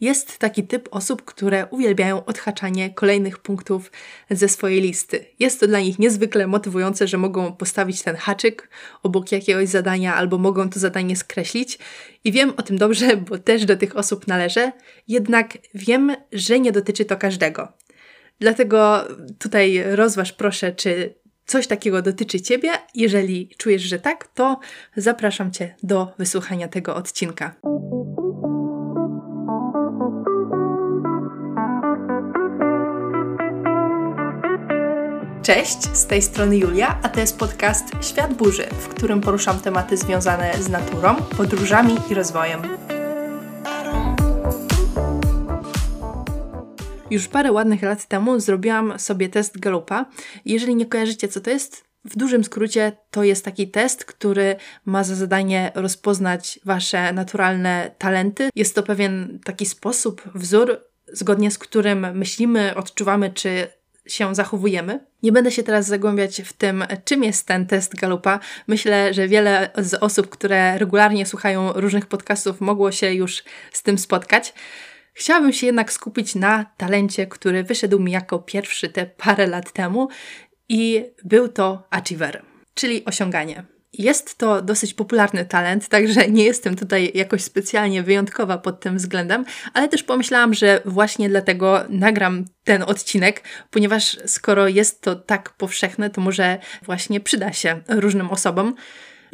Jest taki typ osób, które uwielbiają odhaczanie kolejnych punktów ze swojej listy. Jest to dla nich niezwykle motywujące, że mogą postawić ten haczyk obok jakiegoś zadania albo mogą to zadanie skreślić. I wiem o tym dobrze, bo też do tych osób należę, jednak wiem, że nie dotyczy to każdego. Dlatego tutaj rozważ proszę, czy coś takiego dotyczy Ciebie. Jeżeli czujesz, że tak, to zapraszam Cię do wysłuchania tego odcinka. Cześć, z tej strony Julia, a to jest podcast Świat Burzy, w którym poruszam tematy związane z naturą, podróżami i rozwojem. Już parę ładnych lat temu zrobiłam sobie test Galupa. Jeżeli nie kojarzycie, co to jest, w dużym skrócie to jest taki test, który ma za zadanie rozpoznać wasze naturalne talenty. Jest to pewien taki sposób, wzór, zgodnie z którym myślimy, odczuwamy czy się zachowujemy. Nie będę się teraz zagłębiać w tym, czym jest ten test Galupa. Myślę, że wiele z osób, które regularnie słuchają różnych podcastów, mogło się już z tym spotkać. Chciałabym się jednak skupić na talencie, który wyszedł mi jako pierwszy te parę lat temu i był to achiever, czyli osiąganie. Jest to dosyć popularny talent, także nie jestem tutaj jakoś specjalnie wyjątkowa pod tym względem, ale też pomyślałam, że właśnie dlatego nagram ten odcinek, ponieważ skoro jest to tak powszechne, to może właśnie przyda się różnym osobom.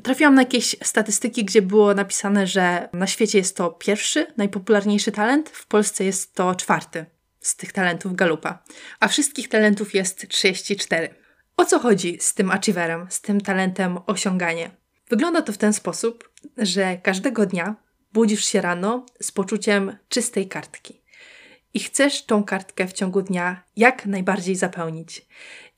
Trafiłam na jakieś statystyki, gdzie było napisane, że na świecie jest to pierwszy, najpopularniejszy talent, w Polsce jest to czwarty z tych talentów Galupa, a wszystkich talentów jest 34. O co chodzi z tym achieverem, z tym talentem osiąganie? Wygląda to w ten sposób, że każdego dnia budzisz się rano z poczuciem czystej kartki i chcesz tą kartkę w ciągu dnia jak najbardziej zapełnić.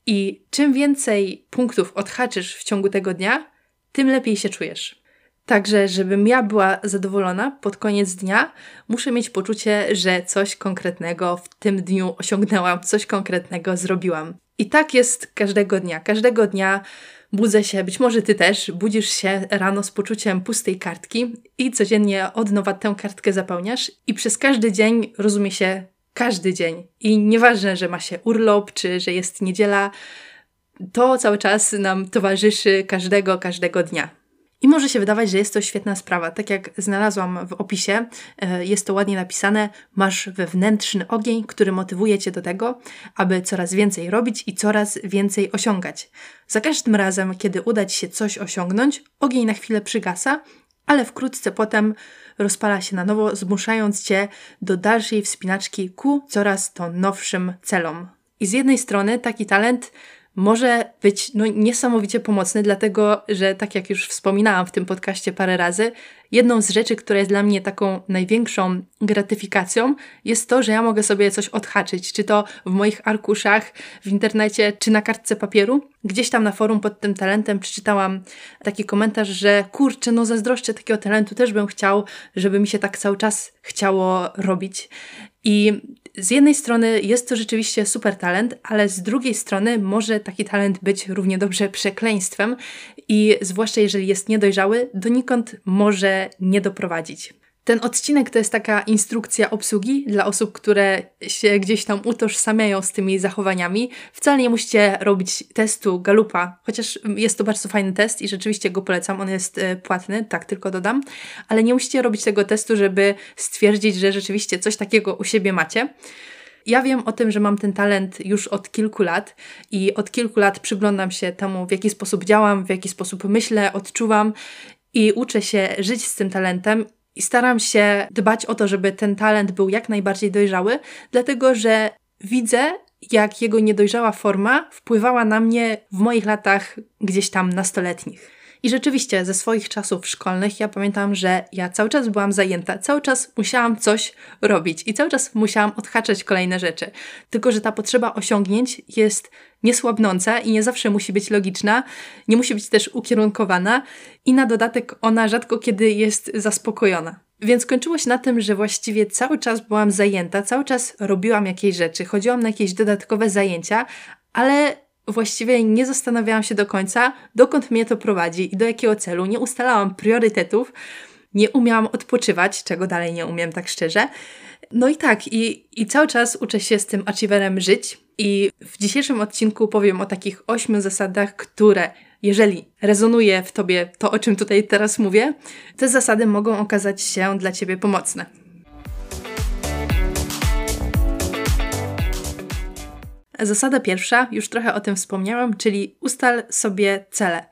I czym więcej punktów odhaczysz w ciągu tego dnia, tym lepiej się czujesz. Także, żebym ja była zadowolona pod koniec dnia, muszę mieć poczucie, że coś konkretnego w tym dniu osiągnęłam, coś konkretnego zrobiłam. I tak jest każdego dnia. Każdego dnia budzę się, być może ty też, budzisz się rano z poczuciem pustej kartki i codziennie od nowa tę kartkę zapełniasz i przez każdy dzień rozumie się każdy dzień. I nieważne, że ma się urlop, czy że jest niedziela, to cały czas nam towarzyszy każdego, każdego dnia. I może się wydawać, że jest to świetna sprawa. Tak jak znalazłam w opisie, e, jest to ładnie napisane: masz wewnętrzny ogień, który motywuje cię do tego, aby coraz więcej robić i coraz więcej osiągać. Za każdym razem, kiedy uda ci się coś osiągnąć, ogień na chwilę przygasa, ale wkrótce potem rozpala się na nowo, zmuszając cię do dalszej wspinaczki ku coraz to nowszym celom. I z jednej strony taki talent może być no, niesamowicie pomocny, dlatego że, tak jak już wspominałam w tym podcaście parę razy, jedną z rzeczy, która jest dla mnie taką największą gratyfikacją, jest to, że ja mogę sobie coś odhaczyć, czy to w moich arkuszach, w internecie, czy na kartce papieru. Gdzieś tam na forum pod tym talentem przeczytałam taki komentarz, że kurczę, no zazdroszczę takiego talentu, też bym chciał, żeby mi się tak cały czas chciało robić. I z jednej strony jest to rzeczywiście super talent, ale z drugiej strony może taki talent być równie dobrze przekleństwem i zwłaszcza jeżeli jest niedojrzały, donikąd może nie doprowadzić. Ten odcinek to jest taka instrukcja obsługi dla osób, które się gdzieś tam utożsamiają z tymi zachowaniami. Wcale nie musicie robić testu Galupa, chociaż jest to bardzo fajny test i rzeczywiście go polecam. On jest e, płatny, tak tylko dodam, ale nie musicie robić tego testu, żeby stwierdzić, że rzeczywiście coś takiego u siebie macie. Ja wiem o tym, że mam ten talent już od kilku lat i od kilku lat przyglądam się temu, w jaki sposób działam, w jaki sposób myślę, odczuwam i uczę się żyć z tym talentem i staram się dbać o to, żeby ten talent był jak najbardziej dojrzały, dlatego że widzę, jak jego niedojrzała forma wpływała na mnie w moich latach gdzieś tam nastoletnich. I rzeczywiście ze swoich czasów szkolnych ja pamiętam, że ja cały czas byłam zajęta, cały czas musiałam coś robić i cały czas musiałam odhaczać kolejne rzeczy. Tylko, że ta potrzeba osiągnięć jest niesłabnąca i nie zawsze musi być logiczna, nie musi być też ukierunkowana i na dodatek ona rzadko kiedy jest zaspokojona. Więc kończyło się na tym, że właściwie cały czas byłam zajęta, cały czas robiłam jakieś rzeczy, chodziłam na jakieś dodatkowe zajęcia, ale właściwie nie zastanawiałam się do końca, dokąd mnie to prowadzi i do jakiego celu. Nie ustalałam priorytetów. nie umiałam odpoczywać, czego dalej nie umiem, tak szczerze. No i tak, i, i cały czas uczę się z tym achieverem żyć. I w dzisiejszym odcinku powiem o takich ośmiu zasadach, które, jeżeli rezonuje w tobie to, o czym tutaj teraz mówię, te zasady mogą okazać się dla ciebie pomocne. Zasada pierwsza, już trochę o tym wspomniałam, czyli ustal sobie cele.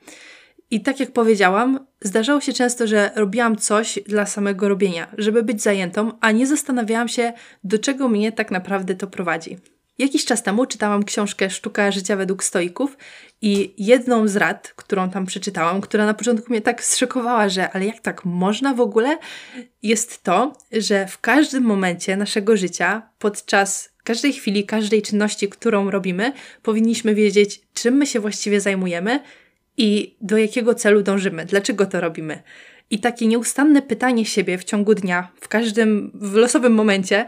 I tak jak powiedziałam, zdarzało się często, że robiłam coś dla samego robienia, żeby być zajętą, a nie zastanawiałam się, do czego mnie tak naprawdę to prowadzi. Jakiś czas temu czytałam książkę Sztuka życia według stoików i jedną z rad, którą tam przeczytałam, która na początku mnie tak zszokowała, że ale jak tak można w ogóle, jest to, że w każdym momencie naszego życia, podczas każdej chwili, każdej czynności, którą robimy, powinniśmy wiedzieć, czym my się właściwie zajmujemy i do jakiego celu dążymy, dlaczego to robimy. I takie nieustanne pytanie siebie w ciągu dnia, w każdym, w losowym momencie,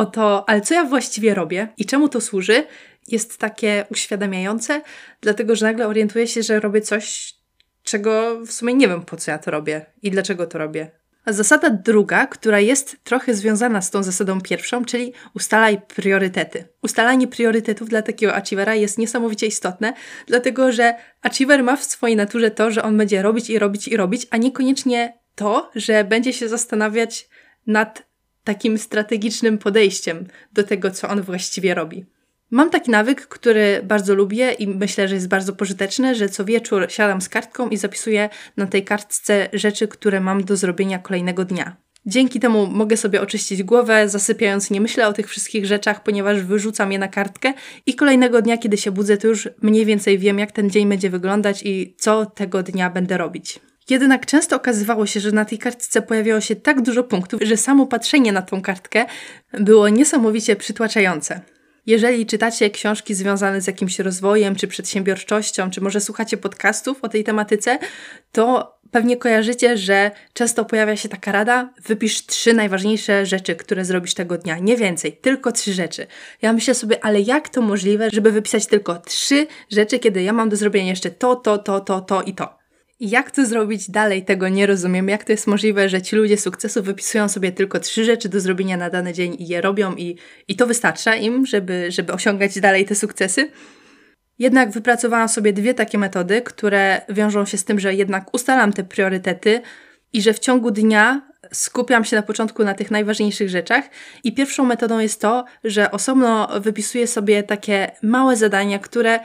o to, ale co ja właściwie robię i czemu to służy, jest takie uświadamiające, dlatego że nagle orientuję się, że robię coś, czego w sumie nie wiem, po co ja to robię i dlaczego to robię. A zasada druga, która jest trochę związana z tą zasadą pierwszą, czyli ustalaj priorytety. Ustalanie priorytetów dla takiego achievera jest niesamowicie istotne, dlatego że achiever ma w swojej naturze to, że on będzie robić i robić i robić, a niekoniecznie to, że będzie się zastanawiać nad takim strategicznym podejściem do tego, co on właściwie robi. Mam taki nawyk, który bardzo lubię i myślę, że jest bardzo pożyteczny, że co wieczór siadam z kartką i zapisuję na tej kartce rzeczy, które mam do zrobienia kolejnego dnia. Dzięki temu mogę sobie oczyścić głowę, zasypiając nie myślę o tych wszystkich rzeczach, ponieważ wyrzucam je na kartkę i kolejnego dnia, kiedy się budzę, to już mniej więcej wiem, jak ten dzień będzie wyglądać i co tego dnia będę robić. Jednak często okazywało się, że na tej kartce pojawiało się tak dużo punktów, że samo patrzenie na tą kartkę było niesamowicie przytłaczające. Jeżeli czytacie książki związane z jakimś rozwojem, czy przedsiębiorczością, czy może słuchacie podcastów o tej tematyce, to pewnie kojarzycie, że często pojawia się taka rada: wypisz trzy najważniejsze rzeczy, które zrobisz tego dnia. Nie więcej, tylko trzy rzeczy. Ja myślę sobie, ale jak to możliwe, żeby wypisać tylko trzy rzeczy, kiedy ja mam do zrobienia jeszcze to, to, to, to, to i to. Jak to zrobić dalej, tego nie rozumiem. Jak to jest możliwe, że ci ludzie sukcesu wypisują sobie tylko trzy rzeczy do zrobienia na dany dzień i je robią, i, i to wystarcza im, żeby, żeby osiągać dalej te sukcesy? Jednak wypracowałam sobie dwie takie metody, które wiążą się z tym, że jednak ustalam te priorytety i że w ciągu dnia skupiam się na początku na tych najważniejszych rzeczach. I pierwszą metodą jest to, że osobno wypisuję sobie takie małe zadania, które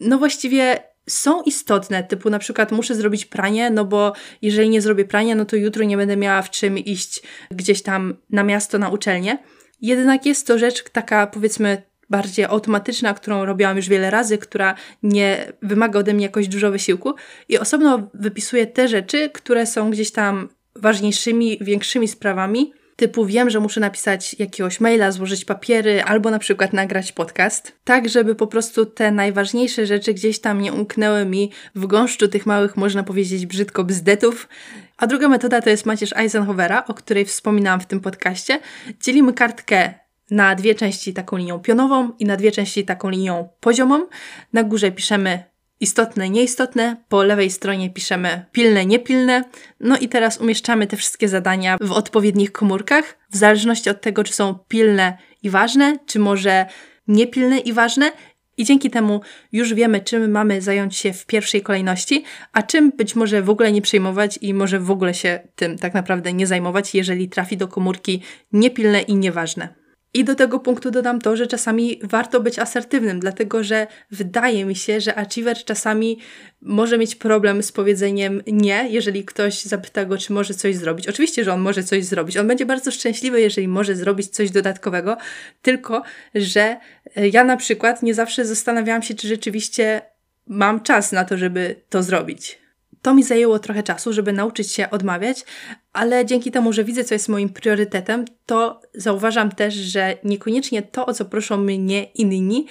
no właściwie są istotne, typu na przykład muszę zrobić pranie, no bo jeżeli nie zrobię prania, no to jutro nie będę miała w czym iść gdzieś tam na miasto, na uczelnię. Jednak jest to rzecz taka, powiedzmy, bardziej automatyczna, którą robiłam już wiele razy, która nie wymaga ode mnie jakoś dużo wysiłku i osobno wypisuję te rzeczy, które są gdzieś tam ważniejszymi, większymi sprawami, typu wiem, że muszę napisać jakiegoś maila, złożyć papiery albo na przykład nagrać podcast, tak żeby po prostu te najważniejsze rzeczy gdzieś tam nie umknęły mi w gąszczu tych małych, można powiedzieć brzydko, bzdetów. A druga metoda to jest macierz Eisenhowera, o której wspominałam w tym podcaście. Dzielimy kartkę na dwie części taką linią pionową i na dwie części taką linią poziomą. Na górze piszemy istotne, nieistotne, po lewej stronie piszemy pilne, niepilne. No i teraz umieszczamy te wszystkie zadania w odpowiednich komórkach, w zależności od tego, czy są pilne i ważne, czy może niepilne i ważne. I dzięki temu już wiemy, czym mamy zająć się w pierwszej kolejności, a czym być może w ogóle nie przejmować i może w ogóle się tym tak naprawdę nie zajmować, jeżeli trafi do komórki niepilne i nieważne. I do tego punktu dodam to, że czasami warto być asertywnym, dlatego że wydaje mi się, że achiever czasami może mieć problem z powiedzeniem nie, jeżeli ktoś zapyta go, czy może coś zrobić. Oczywiście, że on może coś zrobić. On będzie bardzo szczęśliwy, jeżeli może zrobić coś dodatkowego, tylko że e, ja na przykład nie zawsze zastanawiałam się, czy rzeczywiście mam czas na to, żeby to zrobić. To mi zajęło trochę czasu, żeby nauczyć się odmawiać, ale dzięki temu, że widzę, co jest moim priorytetem, to zauważam też, że niekoniecznie to, o co proszą mnie inni,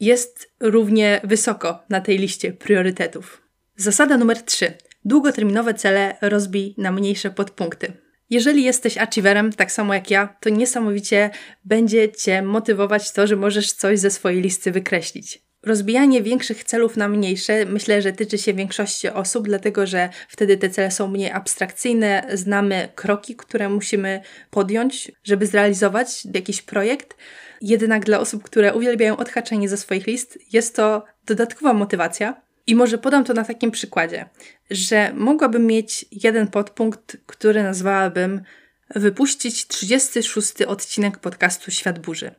jest równie wysoko na tej liście priorytetów. Zasada numer 3. Długoterminowe cele rozbij na mniejsze podpunkty. Jeżeli jesteś achieverem, tak samo jak ja, to niesamowicie będzie Cię motywować to, że możesz coś ze swojej listy wykreślić. Rozbijanie większych celów na mniejsze myślę, że tyczy się większości osób, dlatego że wtedy te cele są mniej abstrakcyjne, znamy kroki, które musimy podjąć, żeby zrealizować jakiś projekt. Jednak dla osób, które uwielbiają odhaczenie ze swoich list, jest to dodatkowa motywacja. I może podam to na takim przykładzie, że mogłabym mieć jeden podpunkt, który nazwałabym wypuścić 36 odcinek podcastu Świat Burzy.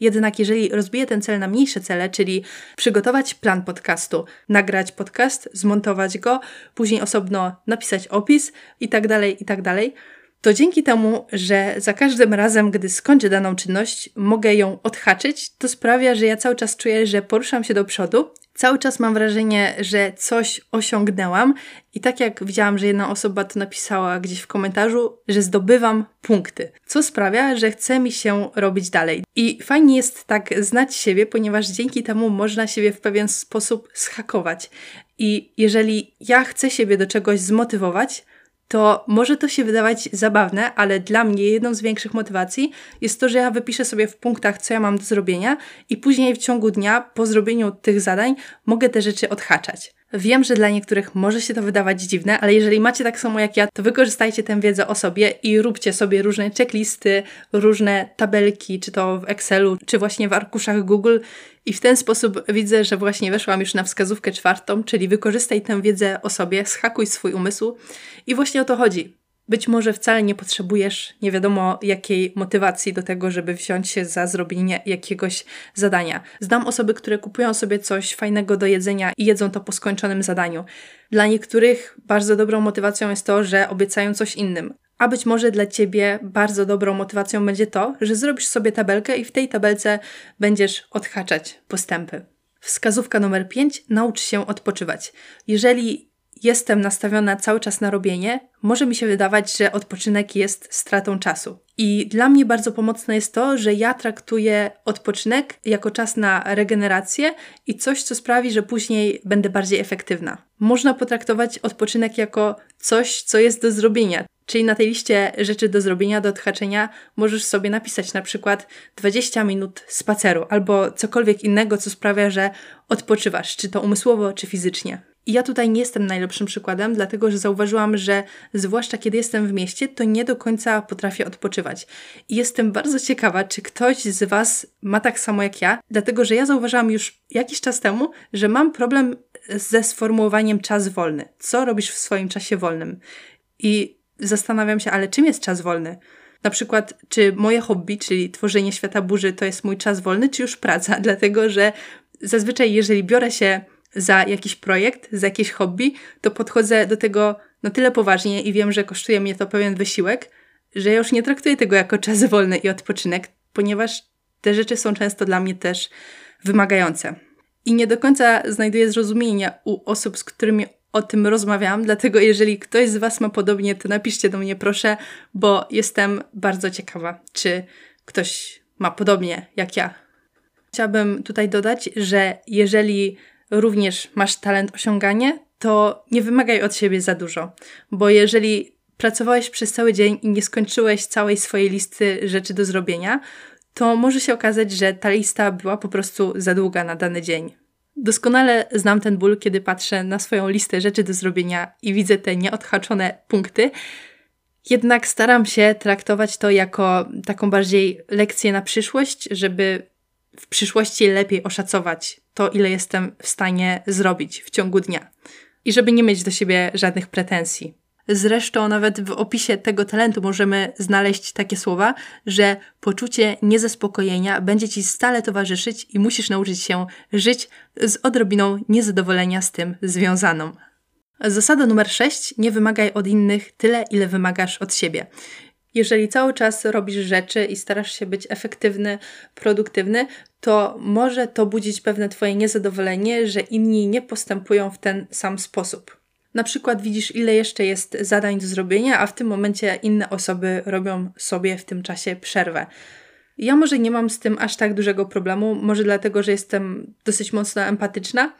Jednak jeżeli rozbiję ten cel na mniejsze cele, czyli przygotować plan podcastu, nagrać podcast, zmontować go, później osobno napisać opis i tak dalej, i tak dalej, to dzięki temu, że za każdym razem, gdy skończę daną czynność, mogę ją odhaczyć, to sprawia, że ja cały czas czuję, że poruszam się do przodu. Cały czas mam wrażenie, że coś osiągnęłam i tak jak widziałam, że jedna osoba to napisała gdzieś w komentarzu, że zdobywam punkty, co sprawia, że chce mi się robić dalej. I fajnie jest tak znać siebie, ponieważ dzięki temu można siebie w pewien sposób schakować. I jeżeli ja chcę siebie do czegoś zmotywować, to może to się wydawać zabawne, ale dla mnie jedną z większych motywacji jest to, że ja wypiszę sobie w punktach, co ja mam do zrobienia, i później w ciągu dnia, po zrobieniu tych zadań, mogę te rzeczy odhaczać. Wiem, że dla niektórych może się to wydawać dziwne, ale jeżeli macie tak samo jak ja, to wykorzystajcie tę wiedzę o sobie i róbcie sobie różne checklisty, różne tabelki, czy to w Excelu, czy właśnie w arkuszach Google. I w ten sposób widzę, że właśnie weszłam już na wskazówkę czwartą, czyli wykorzystaj tę wiedzę o sobie, schakuj swój umysł. I właśnie o to chodzi. Być może wcale nie potrzebujesz nie wiadomo jakiej motywacji do tego, żeby wziąć się za zrobienie jakiegoś zadania. Znam osoby, które kupują sobie coś fajnego do jedzenia i jedzą to po skończonym zadaniu. Dla niektórych bardzo dobrą motywacją jest to, że obiecają coś innym. A być może dla ciebie bardzo dobrą motywacją będzie to, że zrobisz sobie tabelkę i w tej tabelce będziesz odhaczać postępy. Wskazówka numer 5. Naucz się odpoczywać. Jeżeli jestem nastawiona cały czas na robienie, może mi się wydawać, że odpoczynek jest stratą czasu. I dla mnie bardzo pomocne jest to, że ja traktuję odpoczynek jako czas na regenerację i coś, co sprawi, że później będę bardziej efektywna. Można potraktować odpoczynek jako coś, co jest do zrobienia. Czyli na tej liście rzeczy do zrobienia, do odhaczenia, możesz sobie napisać na przykład 20 minut spaceru albo cokolwiek innego, co sprawia, że odpoczywasz, czy to umysłowo, czy fizycznie. I ja tutaj nie jestem najlepszym przykładem, dlatego że zauważyłam, że zwłaszcza kiedy jestem w mieście, to nie do końca potrafię odpoczywać. I jestem bardzo ciekawa, czy ktoś z Was ma tak samo jak ja, dlatego że ja zauważyłam już jakiś czas temu, że mam problem ze sformułowaniem czas wolny. Co robisz w swoim czasie wolnym? I zastanawiam się, ale czym jest czas wolny? Na przykład, czy moje hobby, czyli tworzenie świata burzy, to jest mój czas wolny, czy już praca? Dlatego, że zazwyczaj, jeżeli biorę się za jakiś projekt, za jakieś hobby, to podchodzę do tego no tyle poważnie i wiem, że kosztuje mnie to pewien wysiłek, że już nie traktuję tego jako czas wolny i odpoczynek, ponieważ te rzeczy są często dla mnie też wymagające. I nie do końca znajduję zrozumienia u osób, z którymi o tym rozmawiałam, dlatego jeżeli ktoś z Was ma podobnie, to napiszcie do mnie proszę, bo jestem bardzo ciekawa, czy ktoś ma podobnie jak ja. Chciałabym tutaj dodać, że jeżeli również masz talent osiągania, to nie wymagaj od siebie za dużo, bo jeżeli pracowałeś przez cały dzień i nie skończyłeś całej swojej listy rzeczy do zrobienia, to może się okazać, że ta lista była po prostu za długa na dany dzień. Doskonale znam ten ból, kiedy patrzę na swoją listę rzeczy do zrobienia i widzę te nieodhaczone punkty. Jednak staram się traktować to jako taką bardziej lekcję na przyszłość, żeby w przyszłości lepiej oszacować to, ile jestem w stanie zrobić w ciągu dnia. I żeby nie mieć do siebie żadnych pretensji. Zresztą nawet w opisie tego talentu możemy znaleźć takie słowa, że poczucie niezaspokojenia będzie ci stale towarzyszyć i musisz nauczyć się żyć z odrobiną niezadowolenia z tym związaną. Zasada numer 6. Nie wymagaj od innych tyle, ile wymagasz od siebie. Jeżeli cały czas robisz rzeczy i starasz się być efektywny, produktywny, to może to budzić pewne Twoje niezadowolenie, że inni nie postępują w ten sam sposób. Na przykład widzisz, ile jeszcze jest zadań do zrobienia, a w tym momencie inne osoby robią sobie w tym czasie przerwę. Ja może nie mam z tym aż tak dużego problemu, może dlatego, że jestem dosyć mocno empatyczna,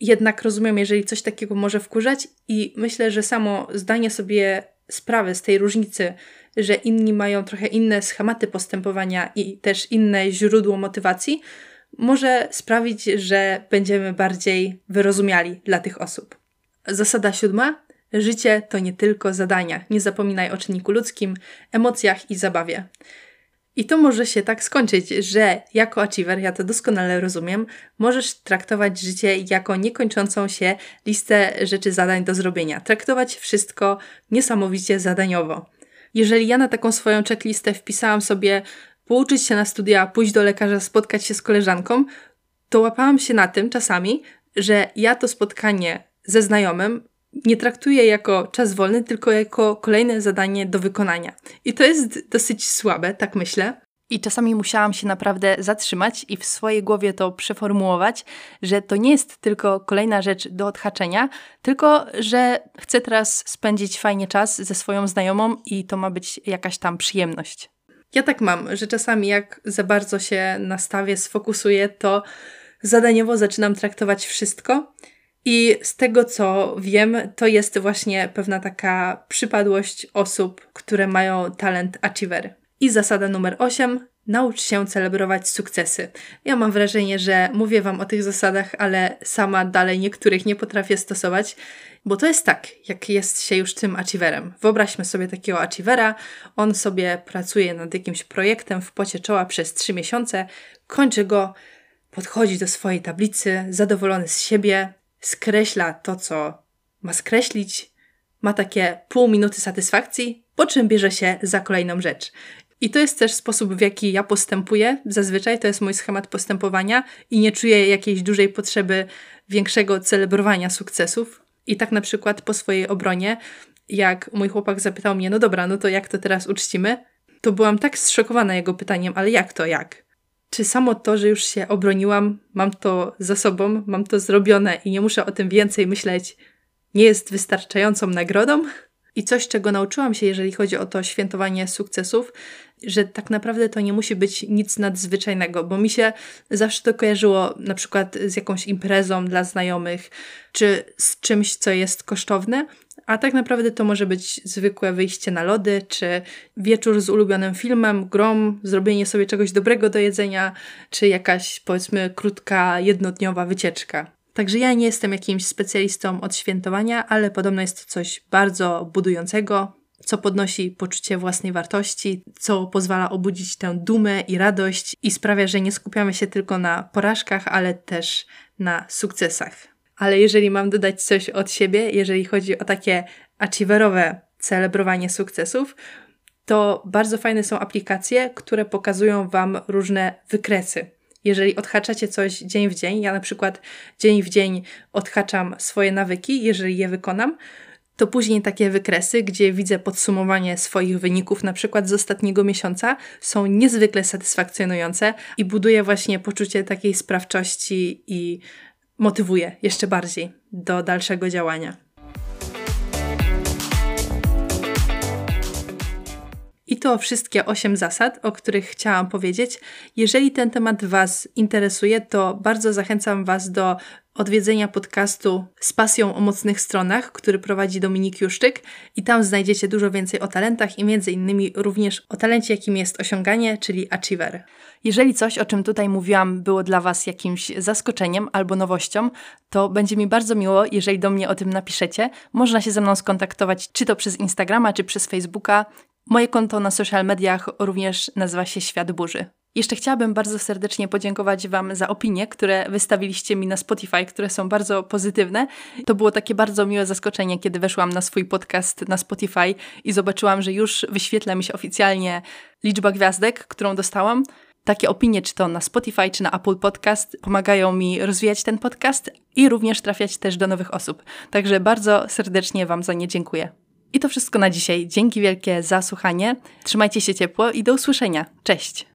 jednak rozumiem, jeżeli coś takiego może wkurzać, i myślę, że samo zdanie sobie sprawy z tej różnicy, że inni mają trochę inne schematy postępowania i też inne źródło motywacji, może sprawić, że będziemy bardziej wyrozumiali dla tych osób. Zasada siódma. Życie to nie tylko zadania. Nie zapominaj o czynniku ludzkim, emocjach i zabawie. I to może się tak skończyć, że jako achiever, ja to doskonale rozumiem, możesz traktować życie jako niekończącą się listę rzeczy zadań do zrobienia. Traktować wszystko niesamowicie zadaniowo. Jeżeli ja na taką swoją checklistę wpisałam sobie pouczyć się na studia, pójść do lekarza, spotkać się z koleżanką, to łapałam się na tym czasami, że ja to spotkanie ze znajomym nie traktuję jako czas wolny, tylko jako kolejne zadanie do wykonania. I to jest dosyć słabe, tak myślę. I czasami musiałam się naprawdę zatrzymać i w swojej głowie to przeformułować, że to nie jest tylko kolejna rzecz do odhaczenia, tylko że chcę teraz spędzić fajnie czas ze swoją znajomą i to ma być jakaś tam przyjemność. Ja tak mam, że czasami jak za bardzo się nastawię, sfokusuję, to zadaniowo zaczynam traktować wszystko i z tego co wiem, to jest właśnie pewna taka przypadłość osób, które mają talent achiever. I zasada numer 8. Naucz się celebrować sukcesy. Ja mam wrażenie, że mówię Wam o tych zasadach, ale sama dalej niektórych nie potrafię stosować, bo to jest tak, jak jest się już tym achieverem. Wyobraźmy sobie takiego achievera, on sobie pracuje nad jakimś projektem w pocie czoła przez 3 miesiące, kończy go, podchodzi do swojej tablicy, zadowolony z siebie, skreśla to, co ma skreślić, ma takie pół minuty satysfakcji, po czym bierze się za kolejną rzecz. I to jest też sposób, w jaki ja postępuję. Zazwyczaj to jest mój schemat postępowania i nie czuję jakiejś dużej potrzeby większego celebrowania sukcesów. I tak na przykład po swojej obronie, jak mój chłopak zapytał mnie, no dobra, no to jak to teraz uczcimy? To byłam tak zszokowana jego pytaniem, ale jak to, jak? Czy samo to, że już się obroniłam, mam to za sobą, mam to zrobione i nie muszę o tym więcej myśleć, nie jest wystarczającą nagrodą? I coś, czego nauczyłam się, jeżeli chodzi o to świętowanie sukcesów, że tak naprawdę to nie musi być nic nadzwyczajnego, bo mi się zawsze to kojarzyło na przykład z jakąś imprezą dla znajomych, czy z czymś, co jest kosztowne, a tak naprawdę to może być zwykłe wyjście na lody, czy wieczór z ulubionym filmem, grą, zrobienie sobie czegoś dobrego do jedzenia, czy jakaś powiedzmy krótka, jednodniowa wycieczka. Także ja nie jestem jakimś specjalistą od świętowania, ale podobno jest to coś bardzo budującego, co podnosi poczucie własnej wartości, co pozwala obudzić tę dumę i radość i sprawia, że nie skupiamy się tylko na porażkach, ale też na sukcesach. Ale jeżeli mam dodać coś od siebie, jeżeli chodzi o takie achieverowe celebrowanie sukcesów, to bardzo fajne są aplikacje, które pokazują Wam różne wykresy. Jeżeli odhaczacie coś dzień w dzień, ja na przykład dzień w dzień odhaczam swoje nawyki, jeżeli je wykonam, to później takie wykresy, gdzie widzę podsumowanie swoich wyników, na przykład z ostatniego miesiąca, są niezwykle satysfakcjonujące i buduje właśnie poczucie takiej sprawczości i motywuje jeszcze bardziej do dalszego działania. To wszystkie 8 zasad, o których chciałam powiedzieć. Jeżeli ten temat Was interesuje, to bardzo zachęcam Was do odwiedzenia podcastu z pasją o mocnych stronach, który prowadzi Dominik Juszczyk i tam znajdziecie dużo więcej o talentach i między innymi również o talencie, jakim jest osiąganie, czyli achiever. Jeżeli coś, o czym tutaj mówiłam, było dla Was jakimś zaskoczeniem albo nowością, to będzie mi bardzo miło, jeżeli do mnie o tym napiszecie. Można się ze mną skontaktować czy to przez Instagrama, czy przez Facebooka. Moje konto na social mediach również nazywa się Świat Burzy. Jeszcze chciałabym bardzo serdecznie podziękować Wam za opinie, które wystawiliście mi na Spotify, które są bardzo pozytywne. To było takie bardzo miłe zaskoczenie, kiedy weszłam na swój podcast na Spotify i zobaczyłam, że już wyświetla mi się oficjalnie liczba gwiazdek, którą dostałam. Takie opinie, czy to na Spotify, czy na Apple Podcast, pomagają mi rozwijać ten podcast i również trafiać też do nowych osób. Także bardzo serdecznie Wam za nie dziękuję. I to wszystko na dzisiaj. Dzięki wielkie za słuchanie. Trzymajcie się ciepło i do usłyszenia. Cześć!